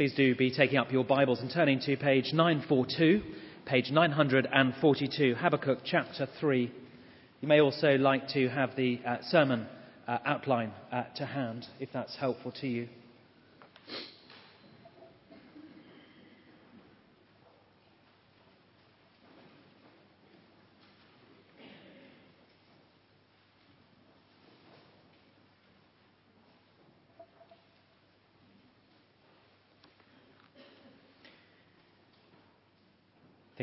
Please do be taking up your Bibles and turning to page 942, page 942, Habakkuk chapter 3. You may also like to have the uh, sermon uh, outline uh, to hand if that's helpful to you.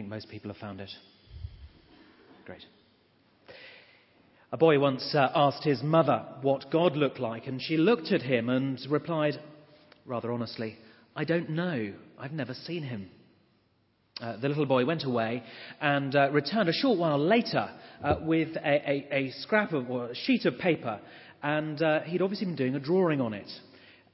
Think most people have found it. Great. A boy once uh, asked his mother what God looked like, and she looked at him and replied, rather honestly, I don't know. I've never seen him. Uh, the little boy went away and uh, returned a short while later uh, with a, a, a, scrap of or a sheet of paper, and uh, he'd obviously been doing a drawing on it.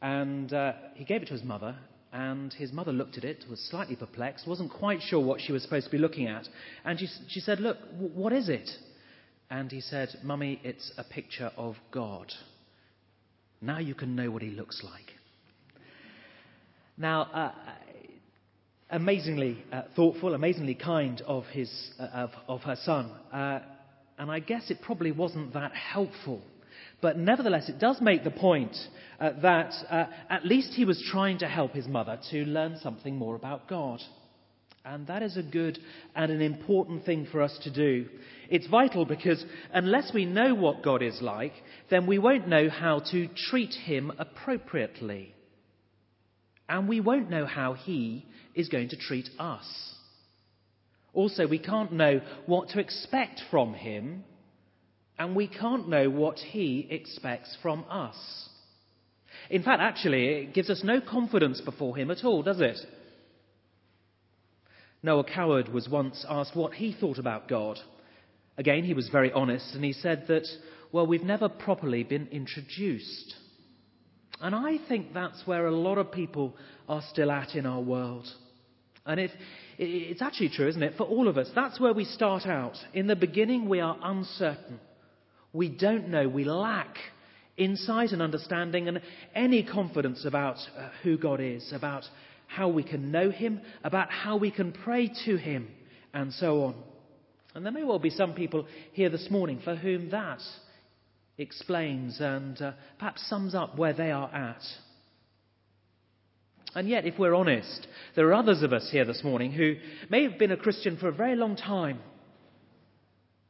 And uh, he gave it to his mother, and his mother looked at it, was slightly perplexed, wasn't quite sure what she was supposed to be looking at. And she, she said, Look, w- what is it? And he said, Mummy, it's a picture of God. Now you can know what he looks like. Now, uh, amazingly uh, thoughtful, amazingly kind of, his, uh, of, of, her son. Uh, and I guess it probably wasn't that helpful but nevertheless, it does make the point uh, that uh, at least he was trying to help his mother to learn something more about God. And that is a good and an important thing for us to do. It's vital because unless we know what God is like, then we won't know how to treat him appropriately. And we won't know how he is going to treat us. Also, we can't know what to expect from him and we can't know what He expects from us. In fact, actually, it gives us no confidence before Him at all, does it? Noël Coward was once asked what he thought about God. Again, he was very honest, and he said that, well, we've never properly been introduced. And I think that's where a lot of people are still at in our world. And if, it's actually true, isn't it? For all of us, that's where we start out. In the beginning, we are uncertain. We don't know. We lack insight and understanding and any confidence about uh, who God is, about how we can know Him, about how we can pray to Him, and so on. And there may well be some people here this morning for whom that explains and uh, perhaps sums up where they are at. And yet, if we're honest, there are others of us here this morning who may have been a Christian for a very long time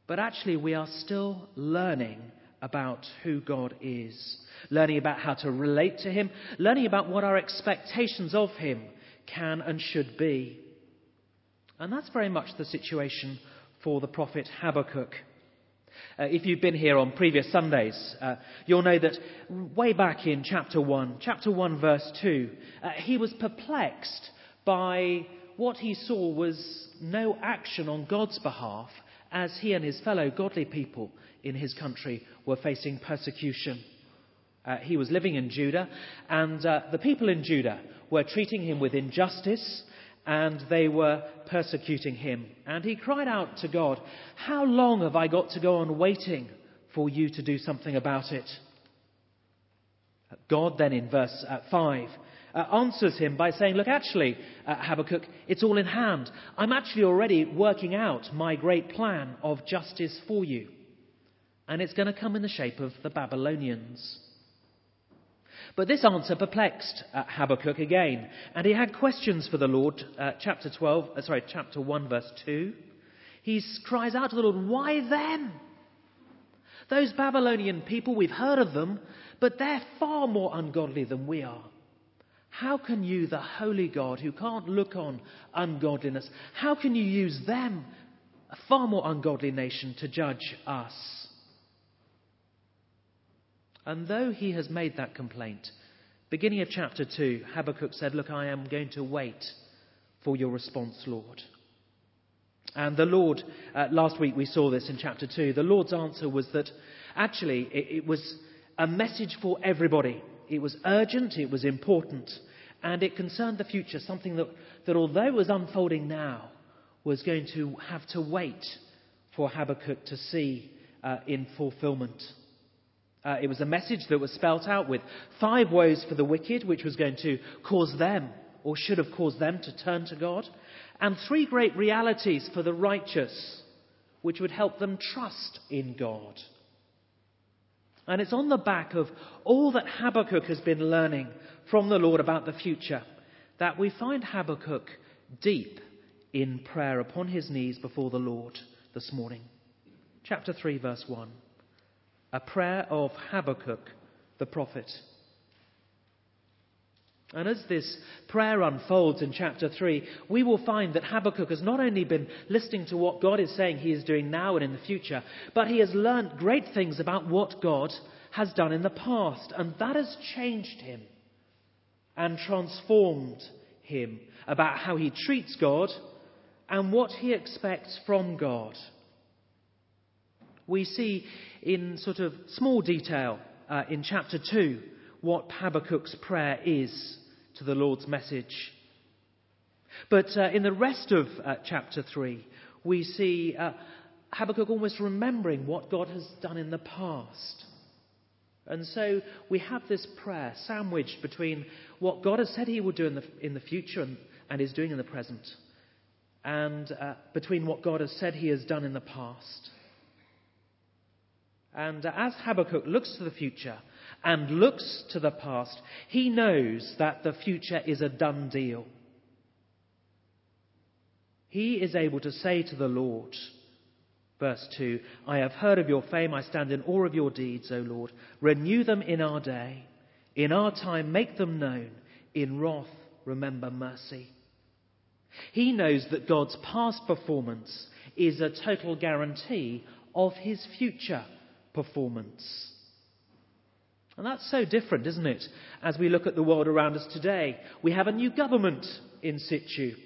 but actually, we are still learning about who God is, learning about how to relate to Him, learning about what our expectations of Him can and should be. And that's very much the situation for the prophet Habakkuk. Uh, if you've been here on previous Sundays, uh, you'll know that way back in chapter 1, chapter 1, verse 2, uh, he was perplexed by what he saw was no action on God's behalf as he and his fellow godly people in his country were facing persecution. Uh, he was living in Judah, and uh, the people in Judah were treating him with injustice, and they were persecuting him. And he cried out to God, How long have I got to go on waiting for you to do something about it? God then, in verse uh, 5, uh, answers him by saying, Look, actually, uh, Habakkuk, it's all in hand. I'm actually already working out my great plan of justice for you. And it's going to come in the shape of the Babylonians. But this answer perplexed uh, Habakkuk again, and he had questions for the Lord. Uh, chapter 12, uh, sorry, chapter 1, verse 2. He cries out to the Lord, Why them? Those Babylonian people, we've heard of them, but they're far more ungodly than we are. How can you, the holy God who can't look on ungodliness, how can you use them, a far more ungodly nation, to judge us? And though he has made that complaint, beginning of chapter 2, Habakkuk said, Look, I am going to wait for your response, Lord. And the Lord, uh, last week we saw this in chapter 2, the Lord's answer was that actually it, it was a message for everybody. It was urgent, it was important, and it concerned the future, something that, that although was unfolding now, was going to have to wait for Habakkuk to see uh, in fulfillment. Uh, it was a message that was spelt out with five woes for the wicked, which was going to cause them or should have caused them to turn to God, and three great realities for the righteous which would help them trust in God. And it's on the back of all that Habakkuk has been learning from the Lord about the future that we find Habakkuk deep in prayer upon his knees before the Lord this morning. Chapter 3, verse 1. A prayer of Habakkuk the prophet. And as this prayer unfolds in chapter 3, we will find that Habakkuk has not only been listening to what God is saying he is doing now and in the future, but he has learned great things about what God has done in the past. And that has changed him and transformed him about how he treats God and what he expects from God. We see in sort of small detail uh, in chapter 2 what Habakkuk's prayer is to the Lord's message. But uh, in the rest of uh, chapter 3, we see uh, Habakkuk almost remembering what God has done in the past. And so we have this prayer sandwiched between what God has said he will do in the, in the future and, and is doing in the present, and uh, between what God has said he has done in the past. And uh, as Habakkuk looks to the future, and looks to the past, he knows that the future is a done deal. He is able to say to the Lord, verse 2, I have heard of your fame, I stand in awe of your deeds, O Lord. Renew them in our day. In our time, make them known. In wrath, remember mercy. He knows that God's past performance is a total guarantee of his future performance. And that's so different, isn't it? As we look at the world around us today, we have a new government in situ.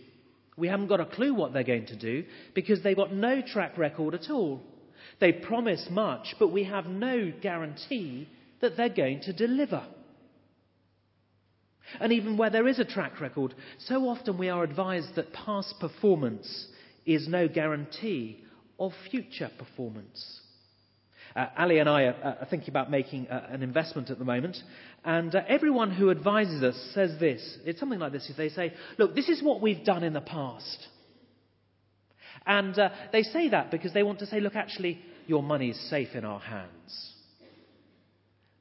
We haven't got a clue what they're going to do because they've got no track record at all. They promise much, but we have no guarantee that they're going to deliver. And even where there is a track record, so often we are advised that past performance is no guarantee of future performance. Uh, Ali and I are, are thinking about making uh, an investment at the moment, and uh, everyone who advises us says this. It's something like this. They say, "Look, this is what we've done in the past," and uh, they say that because they want to say, "Look, actually, your money is safe in our hands."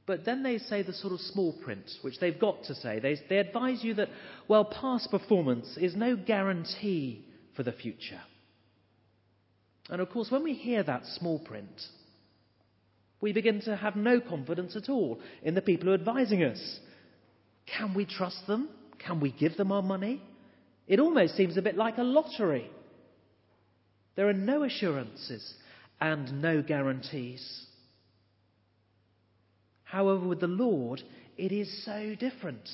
But then they say the sort of small print, which they've got to say. They, they advise you that, well, past performance is no guarantee for the future. And of course, when we hear that small print, we begin to have no confidence at all in the people who are advising us. Can we trust them? Can we give them our money? It almost seems a bit like a lottery. There are no assurances and no guarantees. However, with the Lord, it is so different.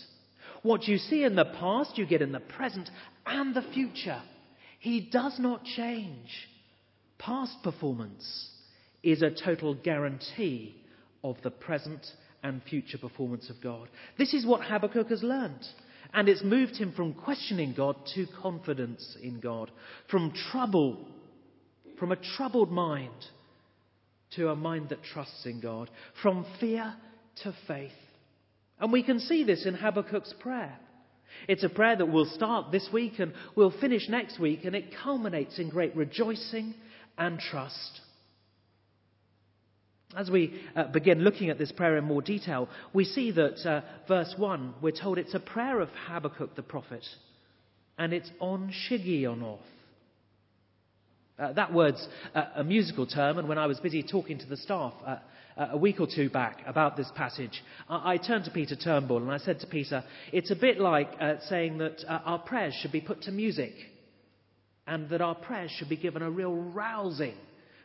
What you see in the past, you get in the present and the future. He does not change. Past performance is a total guarantee of the present and future performance of God. This is what Habakkuk has learned. And it's moved him from questioning God to confidence in God, from trouble, from a troubled mind to a mind that trusts in God, from fear to faith. And we can see this in Habakkuk's prayer. It's a prayer that will start this week and will finish next week, and it culminates in great rejoicing and trust. As we uh, begin looking at this prayer in more detail, we see that uh, verse 1, we're told it's a prayer of Habakkuk the prophet, and it's on Shigionoth. Uh, that word's uh, a musical term, and when I was busy talking to the staff uh, uh, a week or two back about this passage, I, I, turned to Peter Turnbull and I said to Peter, it's a bit like saying that our prayers should be put to music, and that our prayers should be given a real rousing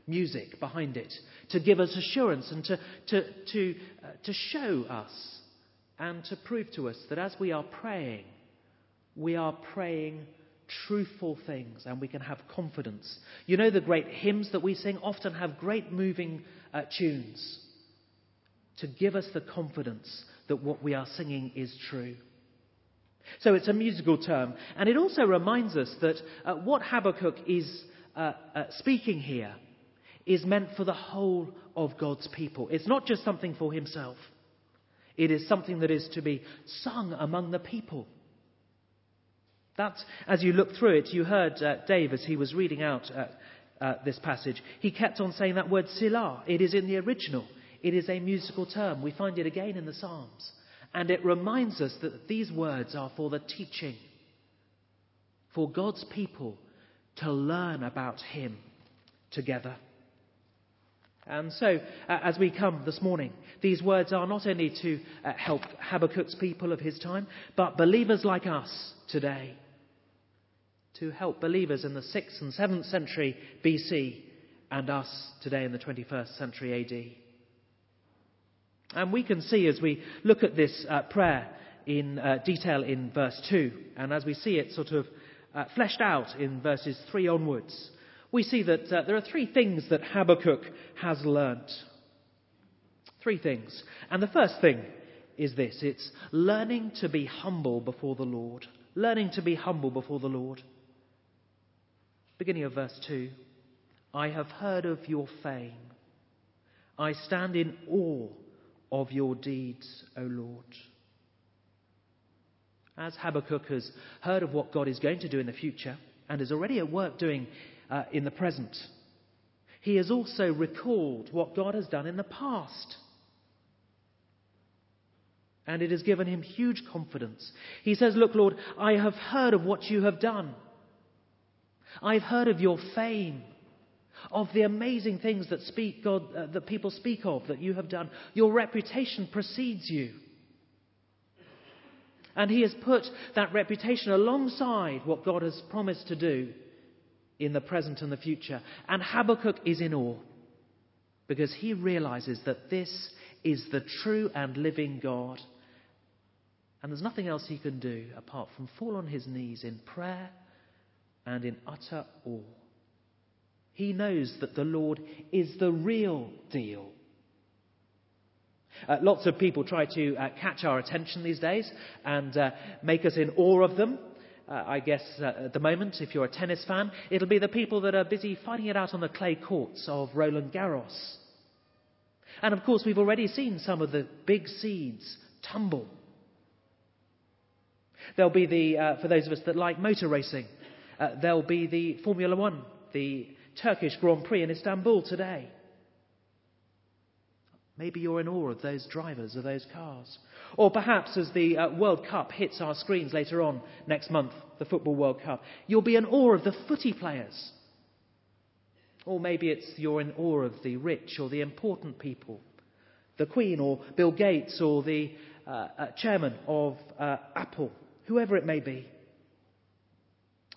music behind it to give us assurance and to, to, to, uh, to show us and to prove to us that as we are praying, we are praying truthful things and we can have confidence. You know, the great hymns that we sing often have great moving uh, tunes to give us the confidence that what we are singing is true. So it's a musical term. And it also reminds us that uh, what Habakkuk is uh, uh speaking here is meant for the whole of God's people. It's not just something for himself, it is something that is to be sung among the people. That, as you look through it, you heard uh, Dave as he was reading out uh, uh, this passage. He kept on saying that word Selah. It is in the original. It is a musical term. We find it again in the Psalms. And it reminds us that these words are for the teaching, for God's people to learn about Him together. And so, uh, as we come this morning, these words are not only to uh, help Habakkuk's people of his time, but believers like us today to help believers in the 6th and 7th century BC and us today in the 21st century AD. And we can see as we look at this uh, prayer in uh, detail in verse 2, and as we see it sort of uh, fleshed out in verses 3 onwards, we see that uh, there are three things that Habakkuk has learnt. Three things. And the first thing is this it's learning to be humble before the Lord. Learning to be humble before the Lord. Beginning of verse 2 I have heard of your fame. I stand in awe of your deeds, O Lord. As Habakkuk has heard of what God is going to do in the future and is already at work doing uh, in the present, he has also recalled what God has done in the past. And it has given him huge confidence. He says, Look, Lord, I have heard of what you have done. I've heard of your fame, of the amazing things that, speak God, uh, that people speak of that you have done. Your reputation precedes you. And he has put that reputation alongside what God has promised to do in the present and the future. And Habakkuk is in awe because he realizes that this is the true and living God. And there's nothing else he can do apart from fall on his knees in prayer and in utter awe. He knows that the Lord is the real deal. Uh, lots of people try to uh, catch our attention these days and uh, make us in awe of them. Uh, I guess uh, at the moment, if you're a tennis fan, it'll be the people that are busy fighting it out on the clay courts of Roland Garros. And of course, we've already seen some of the big seeds tumble. There'll be the, uh, for those of us that like motor racing, uh, there'll be the Formula One, the Turkish Grand Prix in Istanbul today. Maybe you're in awe of those drivers of those cars. Or perhaps as the uh, World Cup hits our screens later on next month, the Football World Cup, you'll be in awe of the footy players. Or maybe it's you're in awe of the rich or the important people, the Queen or Bill Gates or the uh, uh, chairman of uh, Apple, whoever it may be.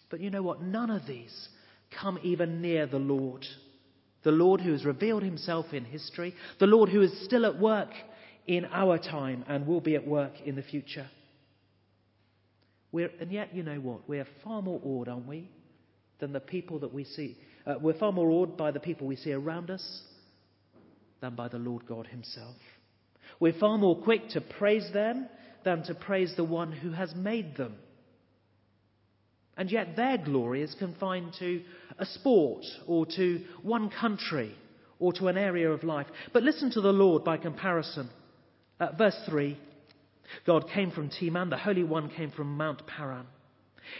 But you know what? None of these come even near the Lord. The Lord who has revealed himself in history, the Lord who is still at work in our time and will be at work in the future. We're, and yet, you know what? We're far more awed, aren't we, than the people that we see. Uh, we're far more awed by the people we see around us than by the Lord God Himself. We're far more quick to praise them than to praise the one who has made them. And yet their glory is confined to a sport or to one country or to an area of life. But listen to the Lord by comparison. Uh, verse 3 God came from Teman, the Holy One came from Mount Paran.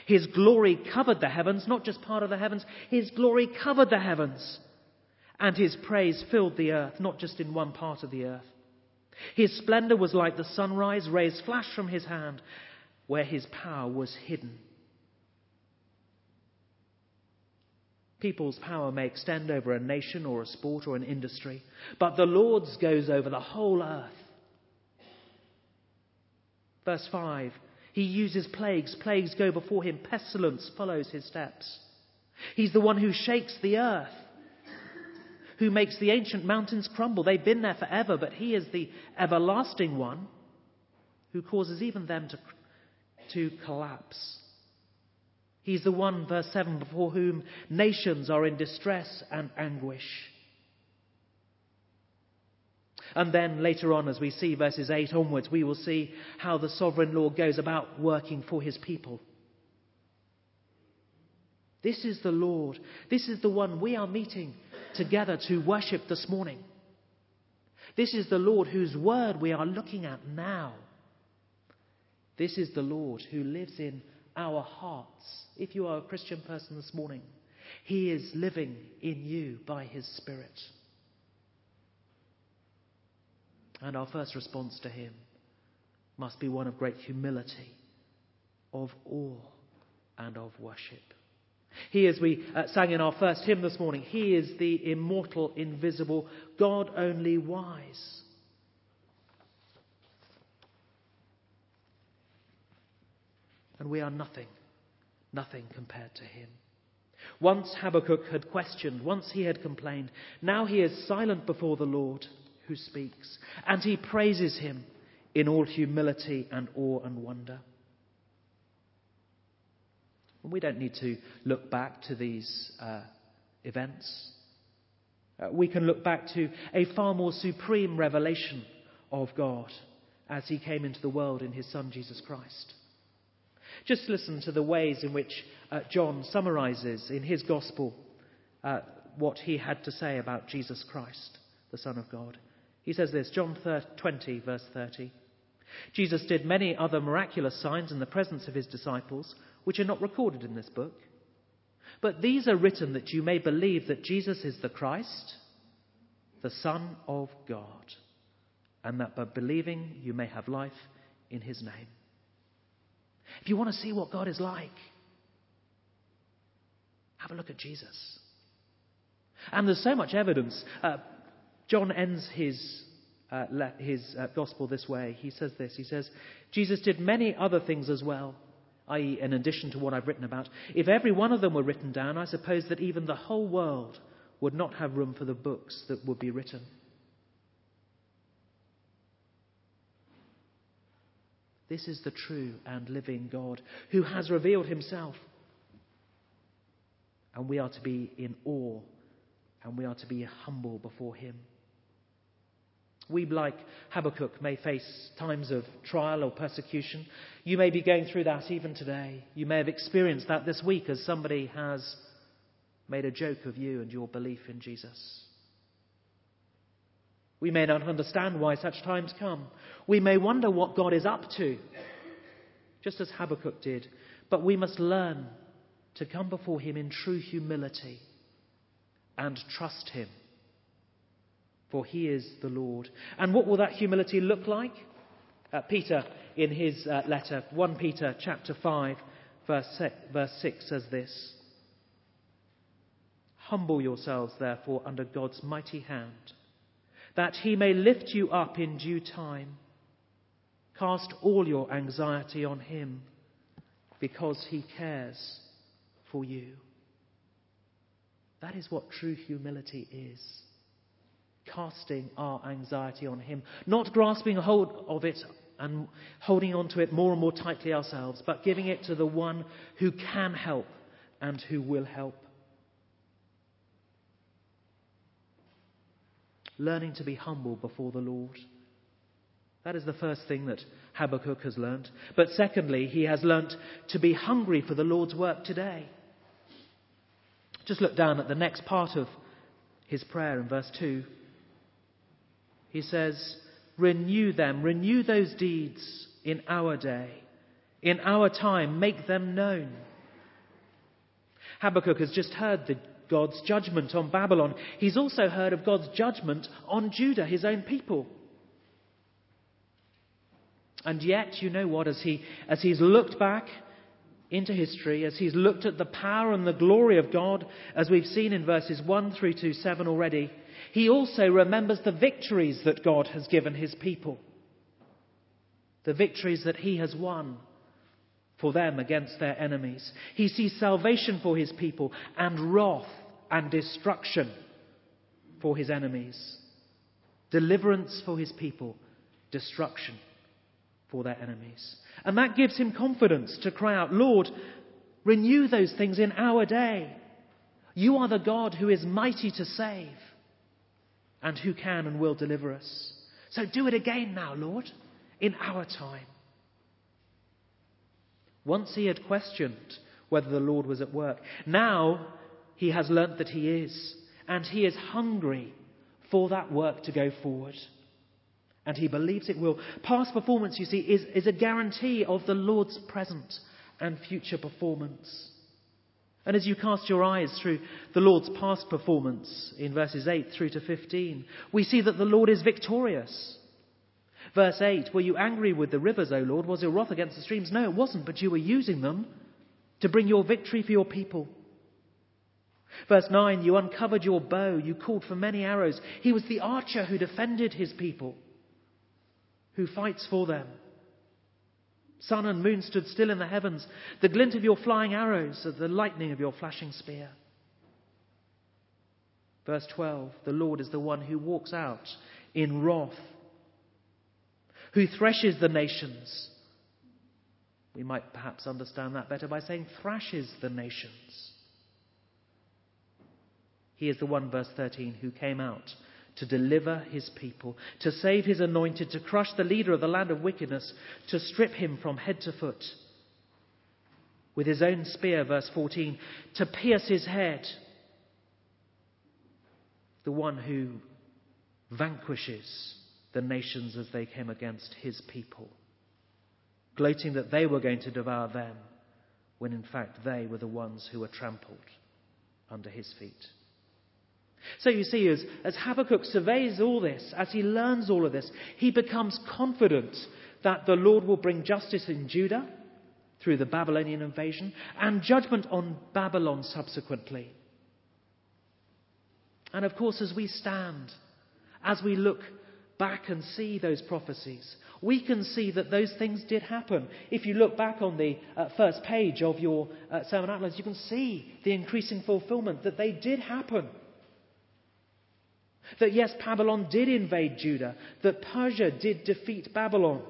His glory covered the heavens, not just part of the heavens, His glory covered the heavens. And His praise filled the earth, not just in one part of the earth. His splendor was like the sunrise, rays flashed from His hand, where His power was hidden. People's power may extend over a nation or a sport or an industry, but the Lord's goes over the whole earth. Verse 5 He uses plagues, plagues go before him, pestilence follows his steps. He's the one who shakes the earth, who makes the ancient mountains crumble. They've been there forever, but he is the everlasting one who causes even them to, to collapse. He's the one, verse 7, before whom nations are in distress and anguish. And then later on, as we see verses 8 onwards, we will see how the sovereign Lord goes about working for his people. This is the Lord. This is the one we are meeting together to worship this morning. This is the Lord whose word we are looking at now. This is the Lord who lives in our hearts. If you are a Christian person this morning, He is living in you by His Spirit. And our first response to Him must be one of great humility, of awe, and of worship. He, as we uh, sang in our first hymn this morning, He is the immortal, invisible, God only wise. And we are nothing, nothing compared to Him. Once Habakkuk had questioned, once he had complained, now he is silent before the Lord who speaks, and he praises Him in all humility and awe and wonder. We don't need to look back to these uh, events. Uh, we can look back to a far more supreme revelation of God as he came into the world in his Son Jesus Christ. Just listen to the ways in which uh, John summarizes in his Gospel uh, what he had to say about Jesus Christ, the Son of God. He says this, John 20, verse 30. Jesus did many other miraculous signs in the presence of his disciples which are not recorded in this book. But these are written that you may believe that Jesus is the Christ, the Son of God, and that by believing you may have life in his name. If you want to see what God is like, have a look at Jesus. And there's so much evidence. Uh, John ends his, uh, his uh, gospel this way. He says this He says, Jesus did many other things as well i.e., in addition to what I've written about, if every one of them were written down, I suppose that even the whole world would not have room for the books that would be written. This is the true and living God who has revealed himself. And we are to be in awe and we are to be humble before him. We, like Habakkuk, may face times of trial or persecution. You may be going through that even today. You may have experienced that this week as somebody has made a joke of you and your belief in Jesus. We may not understand why such times come. We may wonder what God is up to, just as Habakkuk did. But we must learn to come before Him in true humility and trust Him for he is the Lord. And what will that humility look like? Uh, Peter, in his uh, letter, 1 Peter chapter 5, verse, verse 6 says this Humble yourselves, therefore, under God's mighty hand, that he may lift you up in due time. Cast all your anxiety on him, because he cares for you. That is what true humility is casting our anxiety on Him, not grasping hold of it and holding on to it more and more tightly ourselves, but giving it to the one who can help and who will help. Learning to be humble before the Lord. That is the first thing that Habakkuk has learnt. But secondly, he has learnt to be hungry for the Lord's work today. Just look down at the next part of his prayer in verse 2. He says, Renew them, renew those deeds in our day, in our time, make them known. Habakkuk has just heard the, God's judgment on Babylon. He's also heard of God's judgment on Judah, his own people. And yet, you know what, as, he, as he's looked back into history, as he's looked at the power and the glory of God, as we've seen in verses 1 through to 7 already, he also remembers the victories that God has given his people, the victories that he has won for them against their enemies. He sees salvation for his people and wrath and destruction for his enemies, deliverance for his people, destruction for their enemies. And that gives him confidence to cry out, Lord, renew those things in our day. You are the God who is mighty to save and who can and will deliver us. So do it again now, Lord, in our time. Once he had questioned whether the Lord was at work. Now he has learnt that he is, and he is hungry for that work to go forward. And he believes it will. Past performance, you see, is, is a guarantee of the Lord's present and future performance. And as you cast your eyes through the Lord's past performance in verses 8 through to 15, we see that the Lord is victorious. Verse 8, were you angry with the rivers, O Lord? Was your wrath against the streams? No, it wasn't, but you were using them to bring your victory for your people. Verse 9, you uncovered your bow, you called for many arrows. He was the archer who defended his people, who fights for them. Sun and moon stood still in the heavens, the glint of your flying arrows, the lightning of your flashing spear. Verse 12 The Lord is the one who walks out in wrath, who threshes the nations. We might perhaps understand that better by saying thrashes the nations. He is the one, verse 13, who came out to deliver his people, to save his anointed, to crush the leader of the land of wickedness, to strip him from head to foot. With his own spear, verse 14, to pierce his head. The one who vanquishes the nations as they came against his people, gloating that they were going to devour them, when in fact they were the ones who were trampled under his feet. So you see, as, as Habakkuk surveys all this, as he learns all of this, he becomes confident that the Lord will bring justice in Judah through the Babylonian invasion and judgment on Babylon subsequently. And of course, as we stand, as we look back and see those prophecies, we can see that those things did happen. If you look back on the uh, first page of your uh, sermon outlines, you can see the increasing fulfillment that they did happen. That yes, Babylon did invade Judah, that Persia did defeat Babylon.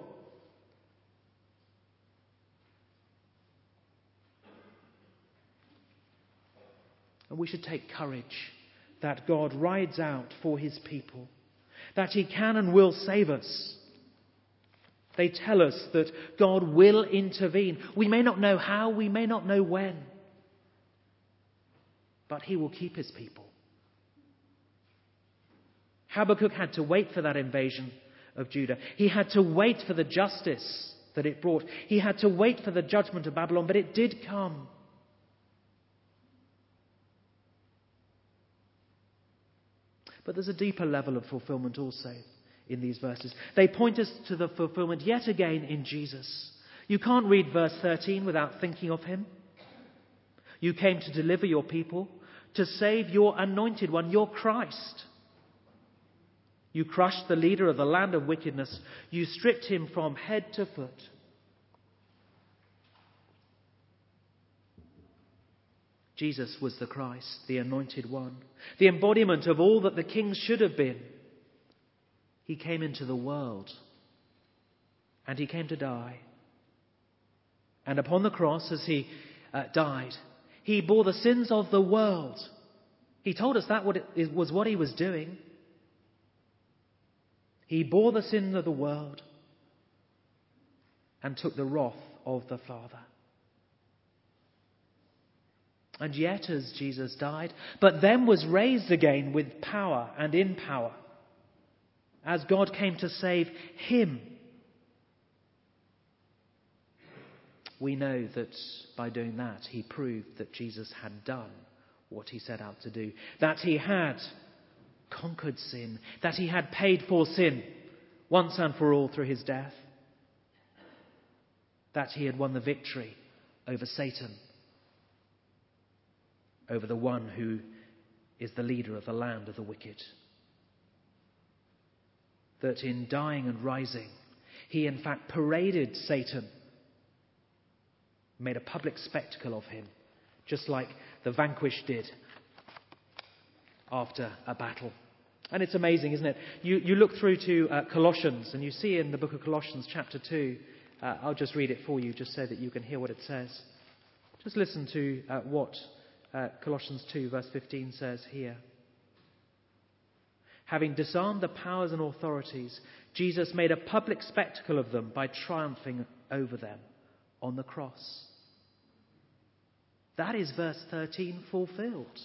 And we should take courage that God rides out for his people, that he can and will save us. They tell us that God will intervene. We may not know how, we may not know when, but he will keep his people. Habakkuk had to wait for that invasion of Judah. He had to wait for the justice that it brought. He had to wait for the judgment of Babylon, but it did come. But there's a deeper level of fulfillment also in these verses. They point us to the fulfillment yet again in Jesus. You can't read verse 13 without thinking of him. You came to deliver your people, to save your anointed one, your Christ. You crushed the leader of the land of wickedness. You stripped him from head to foot. Jesus was the Christ, the anointed one, the embodiment of all that the kings should have been. He came into the world and he came to die. And upon the cross, as he uh, died, he bore the sins of the world. He told us that was what he was doing. He bore the sin of the world and took the wrath of the Father. And yet, as Jesus died, but then was raised again with power and in power, as God came to save him, we know that by doing that, he proved that Jesus had done what he set out to do, that he had conquered sin, that he had paid for sin once and for all through his death, that he had won the victory over Satan, over the one who is the leader of the land of the wicked. That in dying and rising, he in fact paraded Satan, made a public spectacle of him, just like the vanquished did after a battle. And it's amazing, isn't it? You, you look through to uh, Colossians, and you see in the book of Colossians, chapter 2, uh, I'll just read it for you, just so that you can hear what it says. Just listen to uh, what uh, Colossians 2, verse 15 says here. Having disarmed the powers and authorities, Jesus made a public spectacle of them by triumphing over them on the cross. That is verse 13 fulfilled.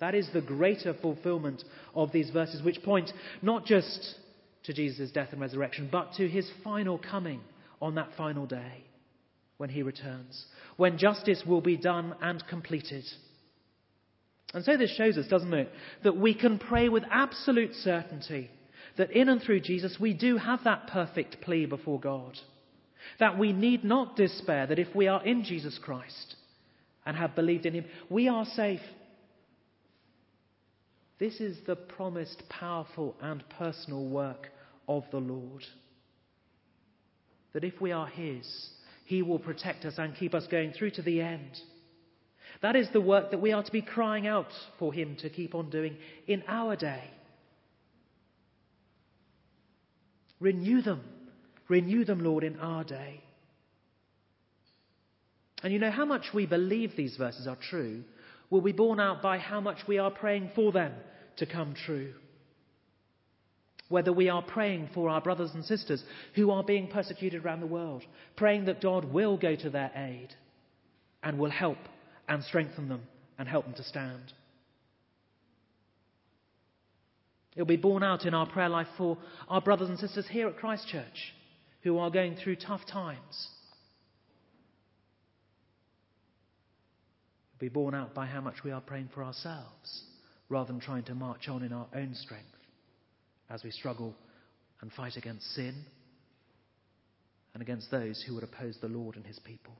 That is the greater fulfillment of these verses, which point not just to Jesus' death and resurrection, but to his final coming on that final day. when he returns, when justice will be done and completed. And so this shows us, doesn't it, that we can pray with absolute certainty that in and through Jesus we do have that perfect plea before God. That we need not despair, that if we are in Jesus Christ and have believed in him, we are safe. This is the promised powerful and personal work of the Lord. That if we are his, he will protect us and keep us going through to the end. That is the work that we are to be crying out for Him to keep on doing in our day. Renew them. Renew them, Lord, in our day. And you know, how much we believe these verses are true will be borne out by how much we are praying for them to come true. Whether we are praying for our brothers and sisters who are being persecuted around the world, praying that God will go to their aid and will help and strengthen them and help them to stand. It'll be borne out in our prayer life for our brothers and sisters here at Christchurch who are going through tough times. It'll be borne out by how much we are praying for ourselves rather than trying to march on in our own strength as we struggle and fight against sin and against those who would oppose the Lord and his people.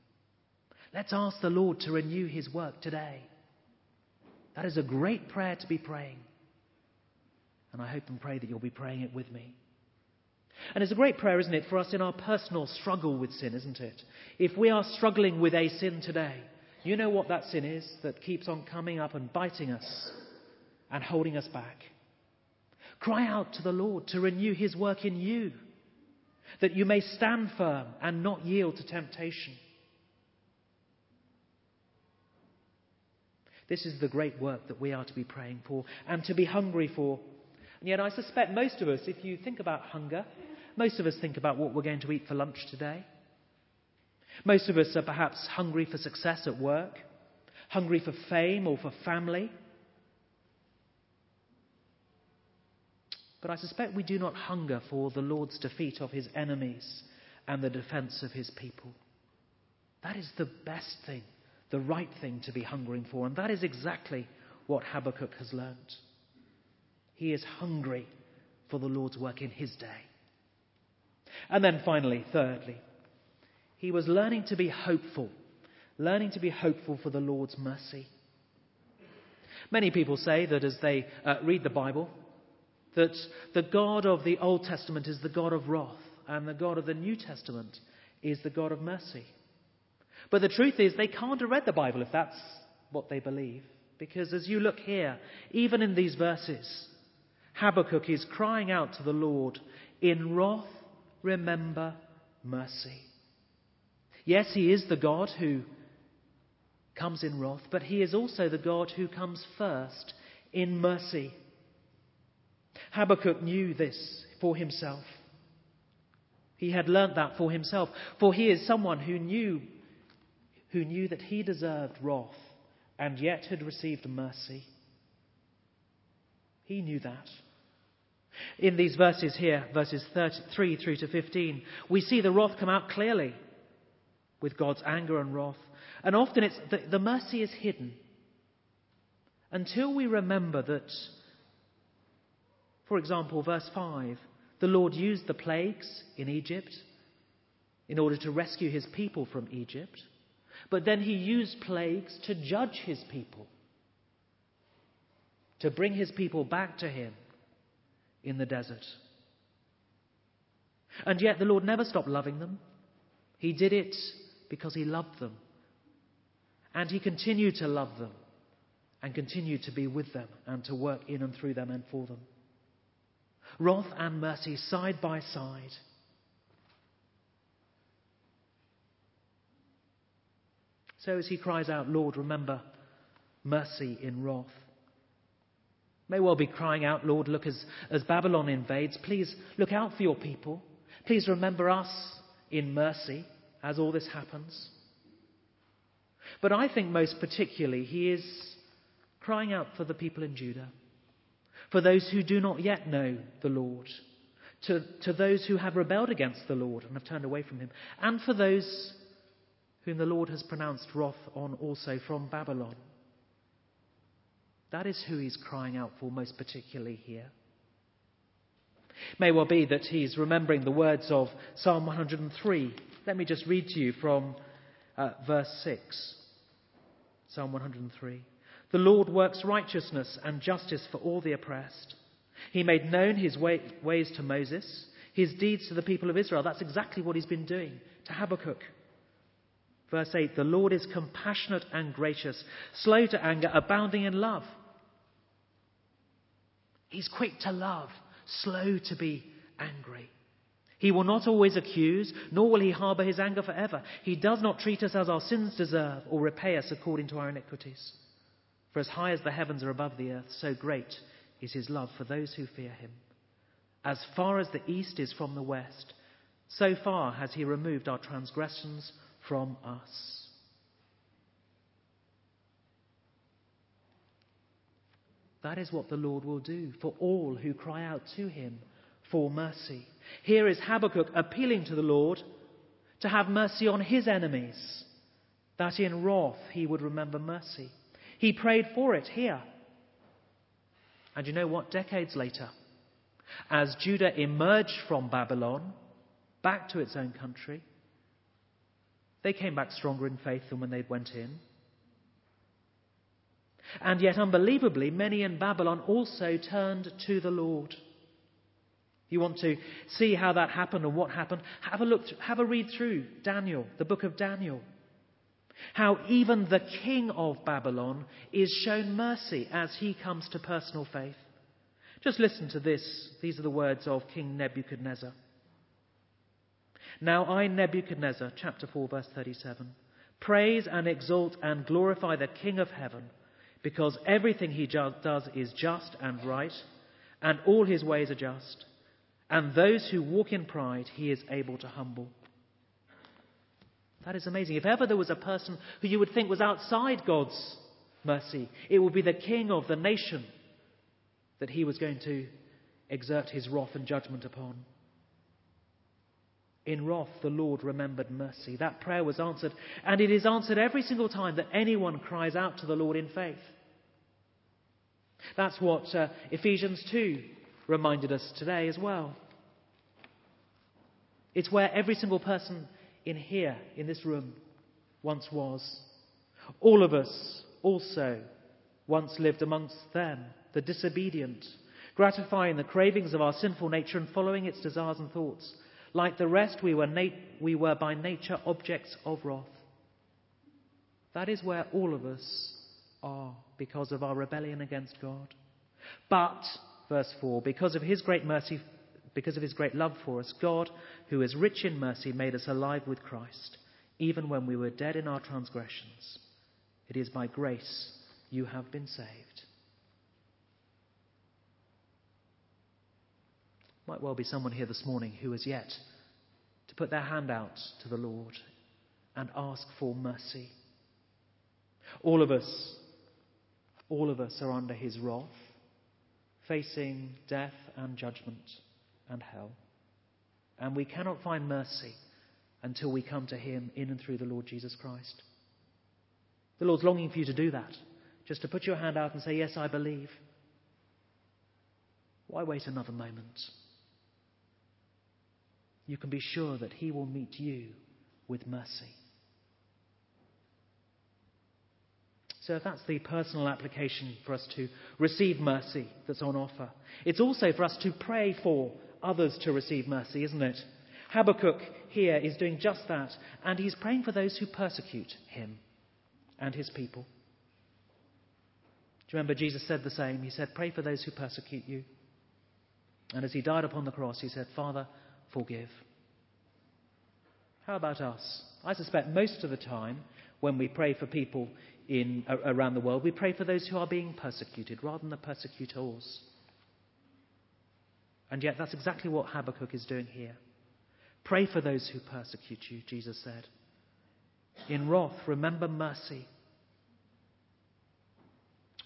Let's ask the Lord to renew his work today. That is a great prayer to be praying. And I hope and pray that you'll be praying it with me. And it's a great prayer, isn't it, for us in our personal struggle with sin, isn't it? If we are struggling with a sin today, you know what that sin is that keeps on coming up and biting us and holding us back. Cry out to the Lord to renew his work in you, that you may stand firm and not yield to temptation. This is the great work that we are to be praying for and to be hungry for. And yet, I suspect most of us, if you think about hunger, most of us think about what we're going to eat for lunch today. Most of us are perhaps hungry for success at work, hungry for fame or for family. But I suspect we do not hunger for the Lord's defeat of his enemies and the defense of his people. That is the best thing the right thing to be hungering for. And that is exactly what Habakkuk has learnt. He is hungry for the Lord's work in his day. And then finally, thirdly, he was learning to be hopeful, learning to be hopeful for the Lord's mercy. Many people say that as they uh, read the Bible, that the God of the Old Testament is the God of wrath, and the God of the New Testament is the God of mercy. But the truth is, they can't have read the Bible if that's what they believe. Because as you look here, even in these verses, Habakkuk is crying out to the Lord, In wrath, remember mercy. Yes, he is the God who comes in wrath, but he is also the God who comes first in mercy. Habakkuk knew this for himself. He had learnt that for himself, for he is someone who knew who knew that he deserved wrath and yet had received mercy. He knew that. In these verses here, verses 33 through to 15, we see the wrath come out clearly with God's anger and wrath. And often it's the, the mercy is hidden until we remember that, for example, verse 5, the Lord used the plagues in Egypt in order to rescue his people from Egypt. But then he used plagues to judge his people, to bring his people back to him in the desert. And yet the Lord never stopped loving them. He did it because he loved them. And he continued to love them and continued to be with them and to work in and through them and for them. Wrath and mercy side by side. So as he cries out, Lord, remember mercy in wrath. May well be crying out, Lord, look, as, as Babylon invades, please look out for your people. Please remember us in mercy as all this happens. But I think most particularly he is crying out for the people in Judah, for those who do not yet know the Lord, to, to those who have rebelled against the Lord and have turned away from him, and for those whom the Lord has pronounced wrath on also from Babylon. That is who he's crying out for most particularly here. May well be that he's remembering the words of Psalm 103. Let me just read to you from uh, verse 6. Psalm 103. The Lord works righteousness and justice for all the oppressed. He made known his way, ways to Moses, his deeds to the people of Israel. That's exactly what he's been doing to Habakkuk. Verse 8 The Lord is compassionate and gracious, slow to anger, abounding in love. He's quick to love, slow to be angry. He will not always accuse, nor will he harbour his anger forever. He does not treat us as our sins deserve or repay us according to our iniquities. For as high as the heavens are above the earth, so great is his love for those who fear him. As far as the east is from the west, so far has he removed our transgressions from us. That is what the Lord will do for all who cry out to him for mercy. Here is Habakkuk appealing to the Lord to have mercy on his enemies, that in wrath he would remember mercy. He prayed for it here. And you know what? Decades later, as Judah emerged from Babylon back to its own country, they came back stronger in faith than when they went in. And yet, unbelievably, many in Babylon also turned to the Lord. You want to see how that happened and what happened? Have a look, have a read through Daniel, the book of Daniel. How even the king of Babylon is shown mercy as he comes to personal faith. Just listen to this. These are the words of King Nebuchadnezzar. Now I, Nebuchadnezzar, chapter 4, verse 37, praise and exalt and glorify the King of heaven because everything he does is just and right, and all his ways are just. And those who walk in pride, he is able to humble. That is amazing. If ever there was a person who you would think was outside God's mercy, it would be the king of the nation that he was going to exert his wrath and judgment upon. In wrath, the Lord remembered mercy. That prayer was answered, and it is answered every single time that anyone cries out to the Lord in faith. That's what uh, Ephesians 2 reminded us today as well. It's where every single person in here, in this room, once was. All of us also once lived amongst them, the disobedient, gratifying the cravings of our sinful nature and following its desires and thoughts. Like the rest, we were, nat- we were by nature objects of wrath. That is where all of us are because of our rebellion against God. But, verse 4, because of his great mercy, because of his great love for us, God, who is rich in mercy, made us alive with Christ, even when we were dead in our transgressions. It is by grace you have been saved. Might well be someone here this morning who has yet to put their hand out to the Lord and ask for mercy. All of us, all of us are under his wrath, facing death and judgment and hell. And we cannot find mercy until we come to him in and through the Lord Jesus Christ. The Lord's longing for you to do that, just to put your hand out and say, Yes, I believe. Why wait another moment? you can be sure that He will meet you with mercy. So, that's the personal application for us to receive mercy that's on offer, it's also for us to pray for others to receive mercy, isn't it? Habakkuk here is doing just that, and he's praying for those who persecute him and his people. Do you remember Jesus said the same? He said, Pray for those who persecute you. And as he died upon the cross, he said, Father, forgive. How about us? I suspect most of the time when we pray for people in, around the world, we pray for those who are being persecuted rather than the persecutors. And yet, that's exactly what Habakkuk is doing here. Pray for those who persecute you, Jesus said. In wrath, remember mercy.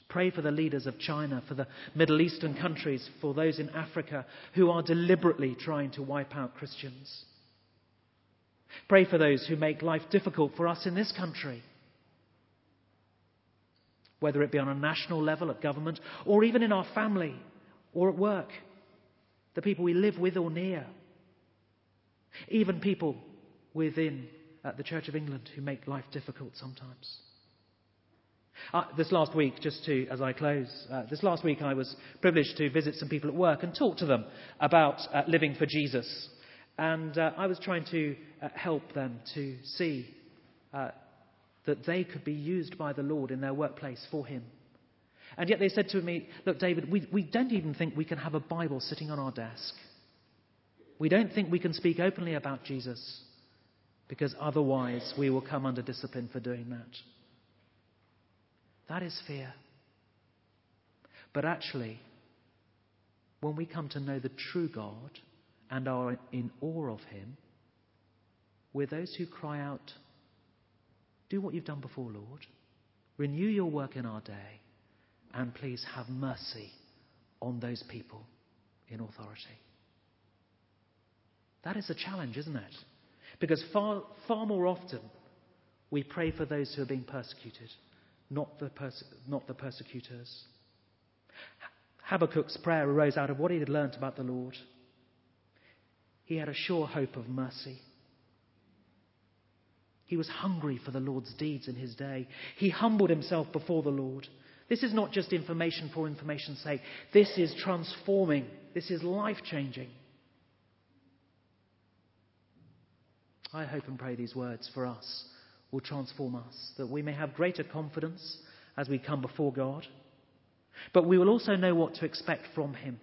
Pray for the leaders of China, for the Middle Eastern countries, for those in Africa who are deliberately trying to wipe out Christians. Pray for those who make life difficult for us in this country. Whether it be on a national level at government or even in our family or at work, the people we live with or near, even people within uh, the Church of England who make life difficult sometimes. Uh, this last week, just to, as I close, uh, this last week I was privileged to visit some people at work and talk to them about uh, living for Jesus. And uh, I was trying to uh, help them to see that they could be used by the Lord in their workplace for Him. And yet they said to me, Look, David, we, we don't even think we can have a Bible sitting on our desk. We don't think we can speak openly about Jesus because otherwise we will come under discipline for doing that. That is fear. But actually, when we come to know the true God and are in awe of Him, we're those who cry out, Do what you've done before, Lord. Renew your work in our day, and please have mercy on those people in authority. That is a challenge, isn't it? Because far, far more often we pray for those who are being persecuted not the, perse- not the persecutors. Habakkuk's prayer arose out of what he had learnt about the Lord. He had a sure hope of mercy. He was hungry for the Lord's deeds in his day. He humbled himself before the Lord. This is not just information for information's sake. This is transforming. This is life changing. I hope and pray these words for us will transform us, that we may have greater confidence as we come before God, but we will also know what to expect from Him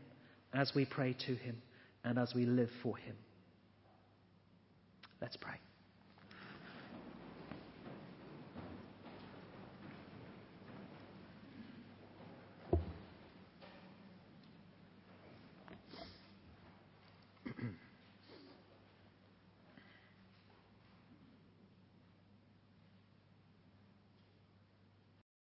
as we pray to Him and as we live for Him. Let's pray.